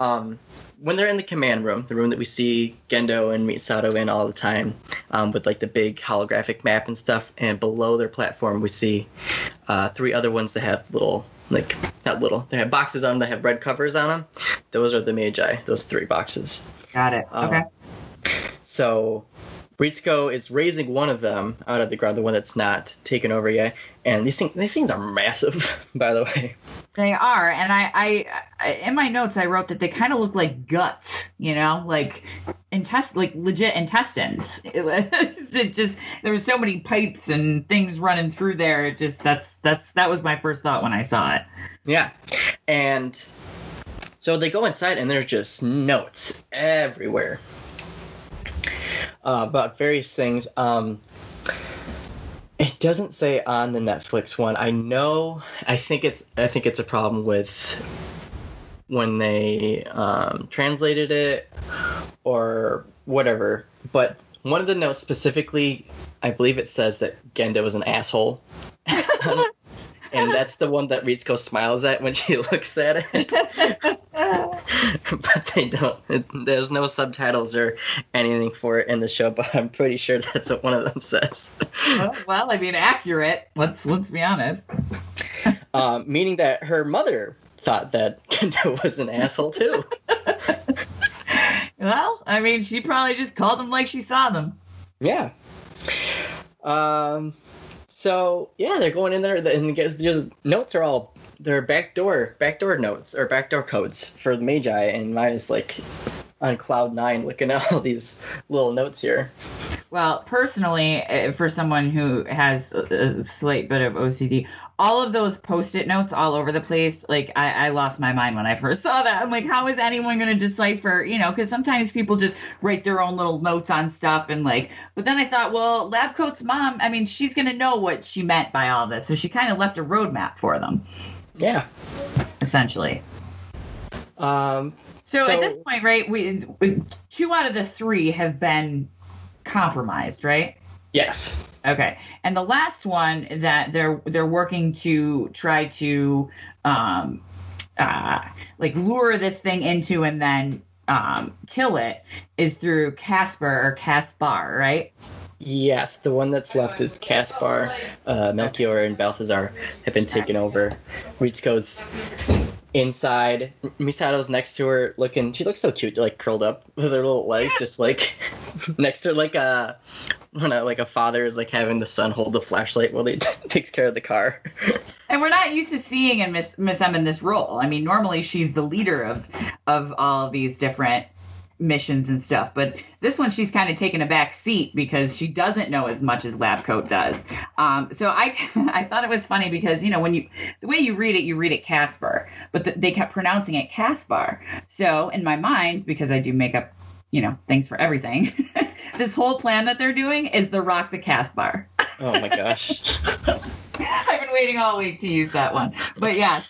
um, when they're in the command room, the room that we see Gendo and Misato in all the time, um, with like the big holographic map and stuff, and below their platform we see uh, three other ones that have little, like not little, they have boxes on them that have red covers on them. Those are the Magi. Those three boxes. Got it. Um, okay. So Ritsuko is raising one of them out of the ground, the one that's not taken over yet. And these things, these things are massive, by the way. They are, and I, I, in my notes I wrote that they kind of look like guts, you know, like intest, like legit intestines. It, just there were so many pipes and things running through there. It just that's that's that was my first thought when I saw it. Yeah, and so they go inside, and there's just notes everywhere uh, about various things. Um, it doesn't say on the Netflix one. I know. I think it's. I think it's a problem with when they um, translated it or whatever. But one of the notes specifically, I believe it says that Gendo was an asshole. and that's the one that Ritsuko smiles at when she looks at it. but they don't. There's no subtitles or anything for it in the show, but I'm pretty sure that's what one of them says. well, well I mean, accurate. Let's let's be honest. um, meaning that her mother thought that Gendo was an asshole too. well, I mean, she probably just called them like she saw them. Yeah. Um. So yeah, they're going in there, and just notes are all they're backdoor backdoor notes or backdoor codes for the Magi, and mine is like on cloud nine looking at all these little notes here. Well, personally, eh, for someone who has a slight bit of OCD, all of those post-it notes all over the place, like I, I lost my mind when I first saw that. I'm like, how is anyone going to decipher? You know, because sometimes people just write their own little notes on stuff and like. But then I thought, well, Lab Coat's mom. I mean, she's going to know what she meant by all this, so she kind of left a roadmap for them. Yeah. Essentially. Um. So, So- at this point, right, we, we two out of the three have been compromised, right? Yes. Okay. And the last one that they're they're working to try to um uh like lure this thing into and then um kill it is through Casper or Caspar, right? Yes, the one that's left is Caspar, uh, Melchior, and Balthazar have been taken over. Ritsuko's inside. Misato's next to her, looking. She looks so cute, like curled up with her little legs, just like next to her, like a when a, like a father is like having the son hold the flashlight while he takes care of the car. And we're not used to seeing in Miss Miss M in this role. I mean, normally she's the leader of of all these different missions and stuff, but this one she's kind of taken a back seat because she doesn't know as much as lab coat does. Um, so I I thought it was funny because you know when you the way you read it, you read it Caspar, but th they kept pronouncing it Caspar. So in my mind, because I do make up you know things for everything, this whole plan that they're doing is the Rock the Caspar. oh my gosh. I've been waiting all week to use that one, but yes.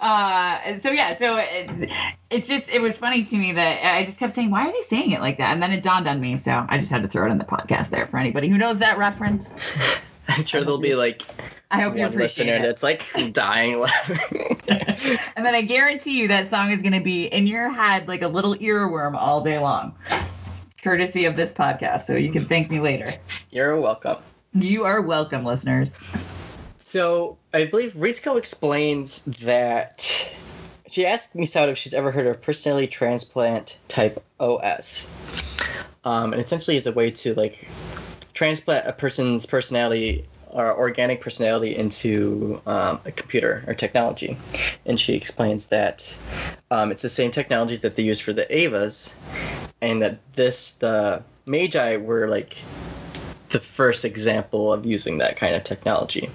Uh, so yeah, so it, it's just it was funny to me that I just kept saying, why are they saying it like that? And then it dawned on me, so I just had to throw it in the podcast there for anybody who knows that reference. I'm sure there'll be like I hope one listener it. that's like dying laughing. And then I guarantee you that song is going to be in your head like a little earworm all day long, courtesy of this podcast. So you can thank me later. You're welcome. You are welcome, listeners. So I believe Ritsuko explains that she asked Misato if she's ever heard of personality transplant type OS. Um, and essentially it's a way to like transplant a person's personality or organic personality into um, a computer or technology. And she explains that um, it's the same technology that they use for the Evas, and that this the Magi were like the first example of using that kind of technology,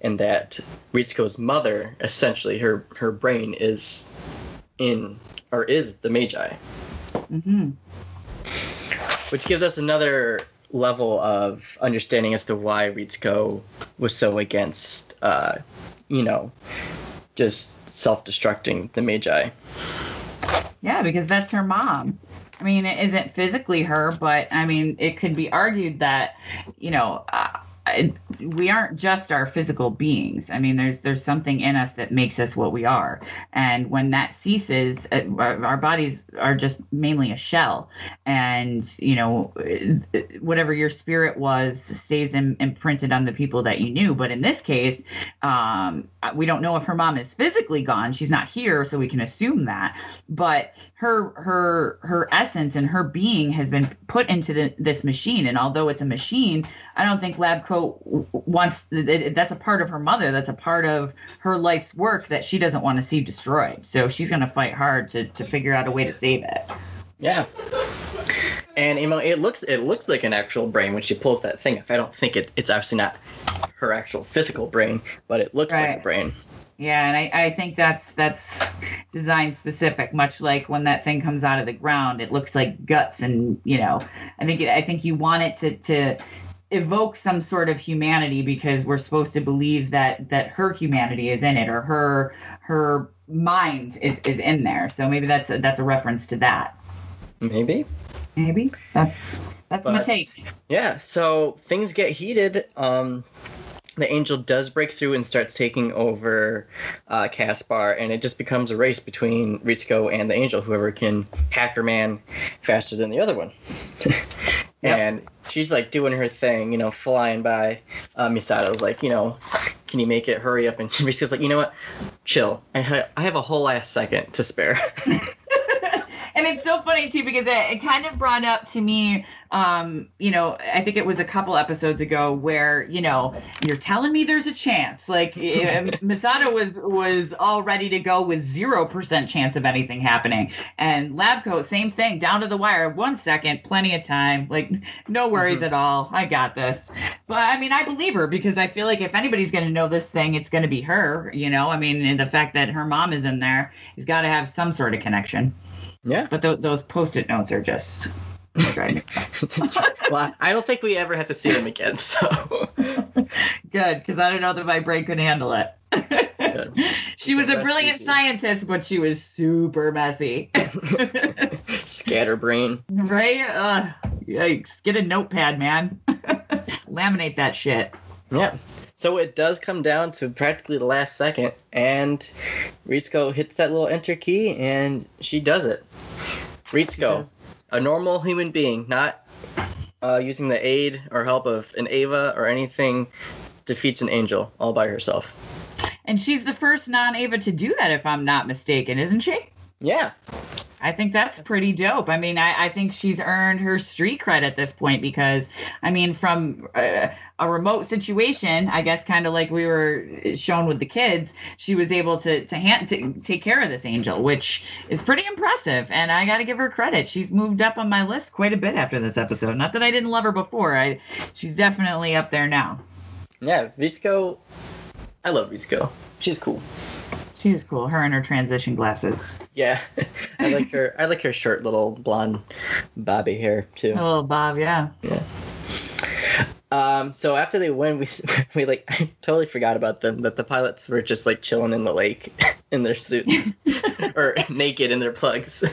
and that Ritsuko's mother, essentially her her brain is in or is the Magi, hmm which gives us another level of understanding as to why Ritsuko was so against, uh, you know, just self-destructing the Magi. Yeah, because that's her mom. I mean, it isn't physically her, but I mean, it could be argued that, you know, uh, we aren't just our physical beings. I mean, there's there's something in us that makes us what we are, and when that ceases, uh, our, bodies are just mainly a shell, and you know, uh, whatever your spirit was stays im- imprinted on the people that you knew. But in this case, um, we don't know if her mom is physically gone. She's not here, so we can assume that. But her her her essence and her being has been put into the, this machine. And although it's a machine, I don't think Labcoat w- wants. That's a part of her mother. That's a part of her life's work that she doesn't want to see destroyed. So she's going to fight hard to to figure out a way to save it. Yeah. And you know, it looks it looks like an actual brain when she pulls that thing up. I don't think it, it's obviously not her actual physical brain, but it looks like a brain. Yeah, and I, I think that's that's design specific. Much like when that thing comes out of the ground, it looks like guts, and you know, I think it, I think you want it to to evoke some sort of humanity because we're supposed to believe that that her humanity is in it or her her mind is is in there. So maybe that's a, that's a reference to that. Maybe. Maybe that's that's my take. Yeah, so things get heated. Um, the angel does break through and starts taking over uh, Caspar, and it just becomes a race between Ritsuko and the angel, whoever can hack her man faster than the other one. And she's like doing her thing, you know, flying by. Uh, Misato's like, you know, can you make it hurry up? And Ritsuko's like, you know what? Chill. I, ha- I have a whole last second to spare. and it's so funny too because it, it kind of brought up to me um you know i think it was a couple episodes ago where you know you're telling me there's a chance. Like eh, misato was was all ready to go with zero percent chance of anything happening. And labcoat same thing down to the wire. One second plenty of time. Like no worries Mhm. at all. I got this. But i mean i believe her because i feel like if anybody's going to know this thing it's going to be her you know? I mean and the fact that her mom is in there he's got to have some sort of connection Yeah. but th- those post-it notes are just well, I don't think we ever have to see them again. So good because I don't know that my brain could handle it. She was a brilliant scientist, but she was super messy. scatterbrain. right? Uh, yikes. Get a notepad, man. Laminate that shit. Yeah. So it does come down to practically the last second, and Ritsuko hits that little enter key, and she does it. Ritsuko, a normal human being, not uh, using the aid or help of an Eva or anything, defeats an angel all by herself. And she's the first non Eva to do that, if I'm not mistaken, isn't she? Yeah. I think that's pretty dope. I mean, I, I think she's earned her street cred at this point because, I mean, from uh, a remote situation, I guess, kind of like we were eh, shown with the kids, she was able to to, hand, to take care of this angel, which is pretty impressive. And I got to give her credit. She's moved up on my list quite a bit after this episode. Not that I didn't love her before. I she's definitely up there now. Yeah, Visco, I love Visco. She's cool. She is cool. Her and her transition glasses. Yeah, I like her. I like her short little blonde bobby hair too. A little Bob, yeah. yeah. Um, so after they win, we we like I totally forgot about them. That the pilots were just like chilling in the lake in their suits or naked in their plugs.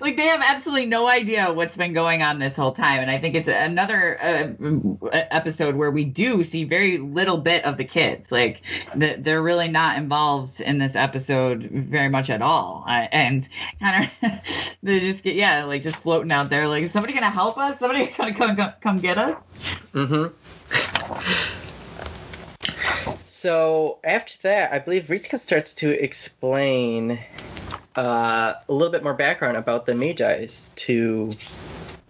Like they have absolutely no idea what's been going on this whole time, and I think it's another uh, episode where we do see very little bit of the kids. Like the, they're really not involved in this episode very much at all, uh, and kind of they just get yeah, like just floating out there. Like, is somebody gonna help us? Somebody gonna come come, come get us? Mm-hmm. So after that, I believe Ritsuko starts to explain uh, a little bit more background about the Magi's to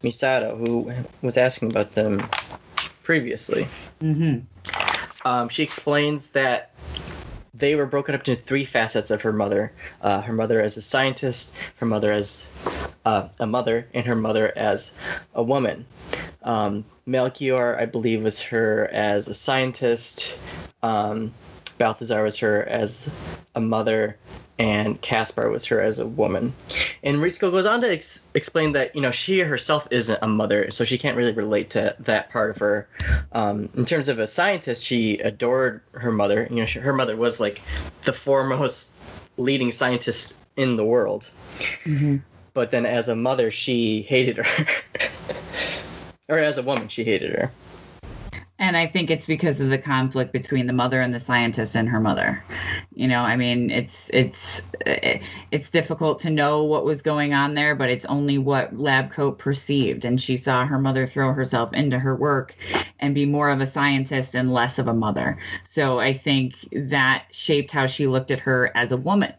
Misato, who was asking about them previously. Mm-hmm. Um, she explains that they were broken up into three facets of her mother uh, her mother as a scientist, her mother as uh, a mother, and her mother as a woman. Um, Melchior, I believe, was her as a scientist. Um, Balthazar was her as a mother, and Caspar was her as a woman. And Ritsuko goes on to ex- explain that you know she herself isn't a mother, so she can't really relate to that part of her. Um, in terms of a scientist, she adored her mother. You know, she, her mother was like the foremost leading scientist in the world. Mm-hmm. But then, as a mother, she hated her. or as a woman, she hated her. And I think it's because of the conflict between the mother and the scientist and her mother. You know, I mean, it's it's eh, it's difficult to know what was going on there, but it's only what lab coat perceived, and she saw her mother throw herself into her work and be more of a scientist and less of a mother. So I think that shaped how she looked at her as a woman,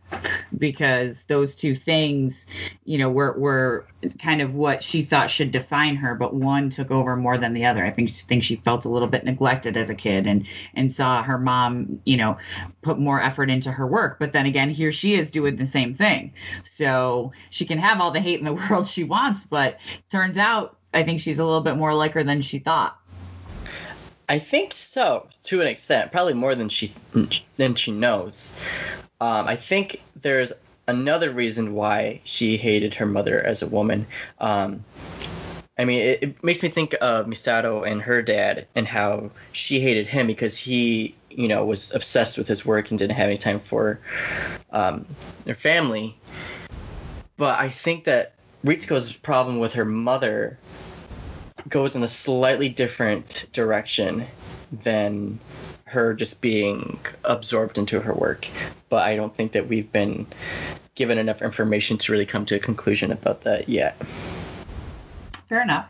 because those two things, you know, were were kind of what she thought should define her, but one took over more than the other. I think she think she felt a little bit neglected as a kid and and saw her mom, you know, put more effort into her work. But then again, here she is doing the same thing. So she can have all the hate in the world she wants, but turns out I think she's a little bit more like her than she thought. I think so, to an extent, probably more than she than she knows. Um, I think there's another reason why she hated her mother as a woman. Um, I mean, it, it makes me think of Misato and her dad and how she hated him because he, you know, was obsessed with his work and didn't have any time for um, their family. But I think that Ritsuko's problem with her mother goes in a slightly different direction than her just being absorbed into her work. But I don't think that we've been given enough information to really come to a conclusion about that yet. Fair enough.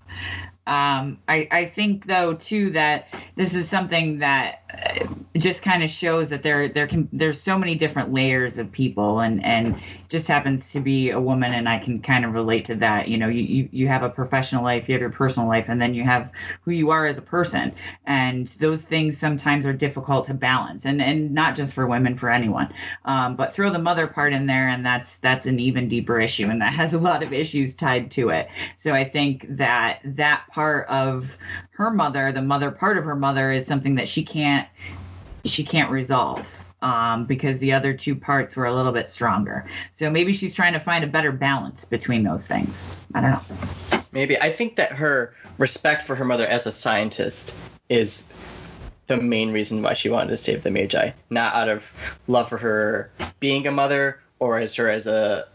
Um, I, I think though too that this is something that uh, just kind of shows that there there can there's so many different layers of people and and just happens to be a woman and I can kind of relate to that. You know, you, you, you have a professional life, you have your personal life, and then you have who you are as a person. And those things sometimes are difficult to balance and, and not just for women, for anyone. Um, but throw the mother part in there and that's that's an even deeper issue and that has a lot of issues tied to it. So I think that that part of her mother, the mother part of her mother is something that she can't she can't resolve um, because the other two parts were a little bit stronger. So maybe she's trying to find a better balance between those things. I don't know. Maybe I think that her respect for her mother as a scientist is the main reason why she wanted to save the Magi, not out of love for her being a mother or as her as a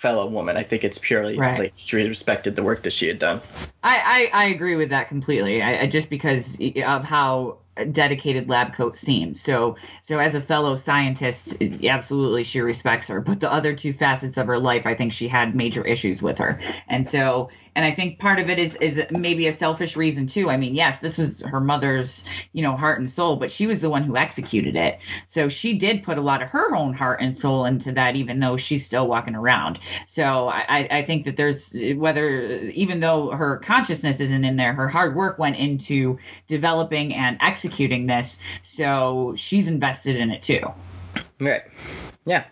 fellow woman. I think it's purely right. like she respected the work that she had done. I, I, I agree with that completely. I, I, just because of how dedicated lab coat seems. So so as a fellow scientist, absolutely she respects her. But the other two facets of her life, I think she had major issues with her. And so and I think part of it is is maybe a selfish reason too. I mean, yes, this was her mother's, you know, heart and soul, but she was the one who executed it. So she did put a lot of her own heart and soul into that, even though she's still walking around. So I, I think that there's whether even though her consciousness isn't in there, her hard work went into developing and executing this. So she's invested in it too. Right. Yeah.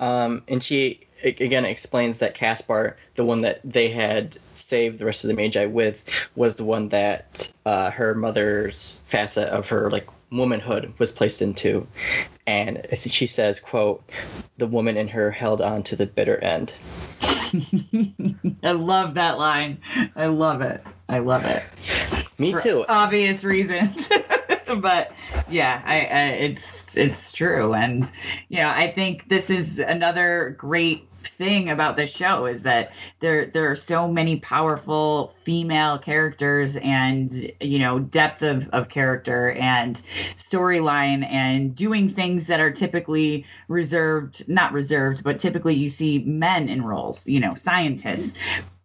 Um, and she again explains that Caspar, the one that they had saved the rest of the Magi with, was the one that uh, her mother's facet of her like womanhood was placed into, and I think she says, "quote The woman in her held on to the bitter end." I love that line. I love it. I love it. Me For too. Obvious reasons. but yeah, I, I, it's it's true, and you know, I think this is another great thing about this show is that there there are so many powerful female characters and you know depth of, of character and storyline and doing things that are typically reserved not reserved but typically you see men in roles you know scientists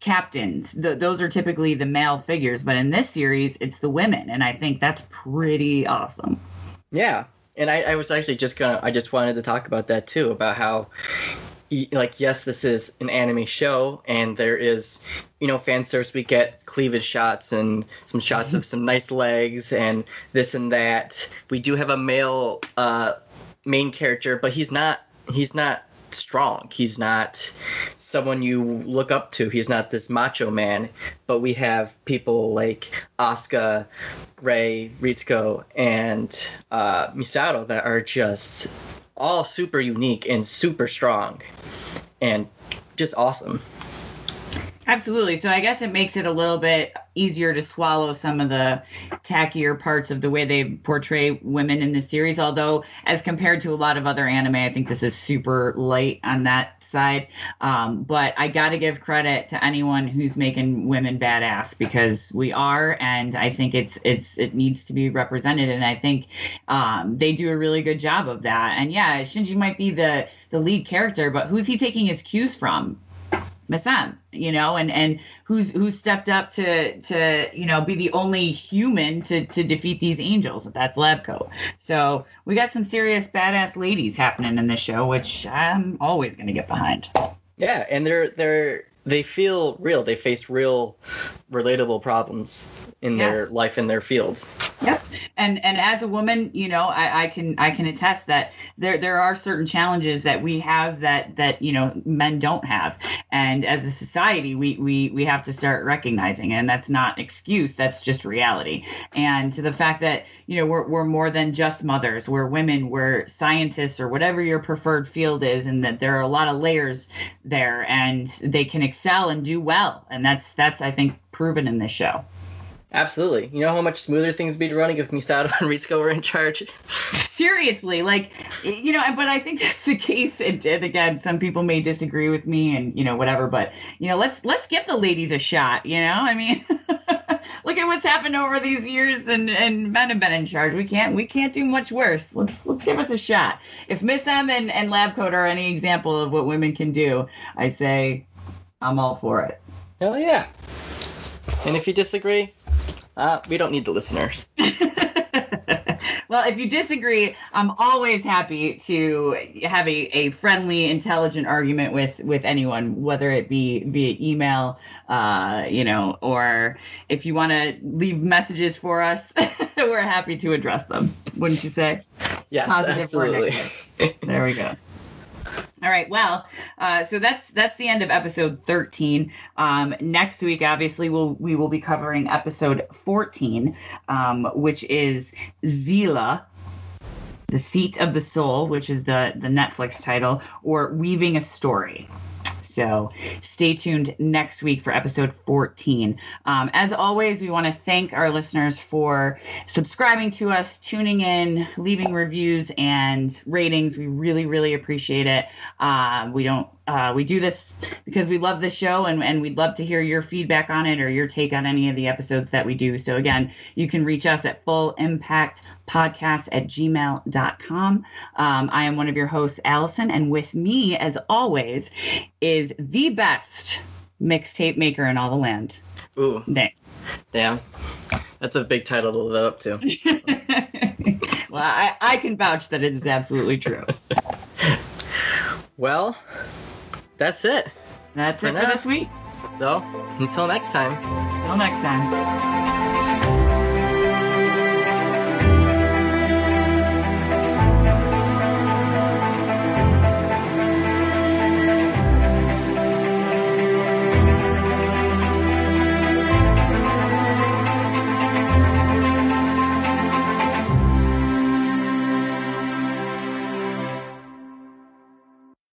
captains the, those are typically the male figures. But in this series it's the women and i think that's pretty awesome. Yeah. And I, I was actually just gonna i just wanted to talk about that too about how like yes this is an anime show and there is you know fan service we get cleavage shots and some shots of some nice legs and this and that. We do have a male uh main character but he's not he's not strong. He's not someone you look up to. He's not this macho man. But we have people like Asuka, Rei, Ritsuko, and uh, Misato that are just all super unique and super strong and just awesome. Absolutely. So I guess it makes it a little bit easier to swallow some of the tackier parts of the way they portray women in the series. Although, as compared to a lot of other anime, I think this is super light on that side. Um, but I got to give credit to anyone who's making women badass because we are, and I think it's it's it needs to be represented, and I think um, they do a really good job of that. And yeah, Shinji might be the the lead character, but who's he taking his cues from? Miss M, you know, and and who's who stepped up to to you know be the only human to to defeat these angels. That's Labco. So we got some serious badass ladies happening in this show, which I'm always gonna get behind. Yeah, and they're they're they feel real. They face real, relatable problems in yes. their life in their fields. Yep. And and as a woman, you know, I, I can I can attest that there there are certain challenges that we have that that you know men don't have, and as a society, we we we have to start recognizing, and that's not excuse. That's just reality. And to the fact that you know we're we're more than just mothers. We're women. We're scientists or whatever your preferred field is, and that there are a lot of layers there, and they can excel and do well. And that's that's I think proven in this show. Absolutely. You know how much smoother things would be running if Misato and Ritsuko were in charge? Seriously, like, you know, but I think that's the case. And, and, again, some people may disagree with me and, you know, whatever, but, you know, let's, let's give the ladies a shot, you know? I mean, look at what's happened over these years and, and men have been in charge. We can't, we can't do much worse. Let's, let's give us a shot. If Miss M and, and Lab Coat are any example of what women can do, I say I'm all for it. Hell yeah. And if you disagree, Uh, we don't need the listeners. well, if you disagree, I'm always happy to have a, a friendly, intelligent argument with with anyone, whether it be via email, uh, you know, or if you want to leave messages for us, we're happy to address them. Wouldn't you say? Yes, Positive or absolutely. There we go. All right. Well, uh, so that's that's the end of episode 13. Um, next week, obviously, we'll we will be covering episode 14, um, which is Seele, the seat of the soul, which is the the Netflix title, or Weaving a Story. So stay tuned next week for episode 14. Um, as always, we want to thank our listeners for subscribing to us, tuning in, leaving reviews and ratings. We really, really appreciate it. Uh, we don't. Uh, we do this because we love the show and, and we'd love to hear your feedback on it or your take on any of the episodes that we do. So, again, you can reach us at Full Impact podcast at gmail.com. Um, I am one of your hosts, Allison, and with me, as always, is the best mixtape maker in all the land. Ooh, Nick. damn. That's a big title to live up to. well, I, I can vouch that it is absolutely true. Well, that's it. That's For it now. for this week. So, until next time. Until next time.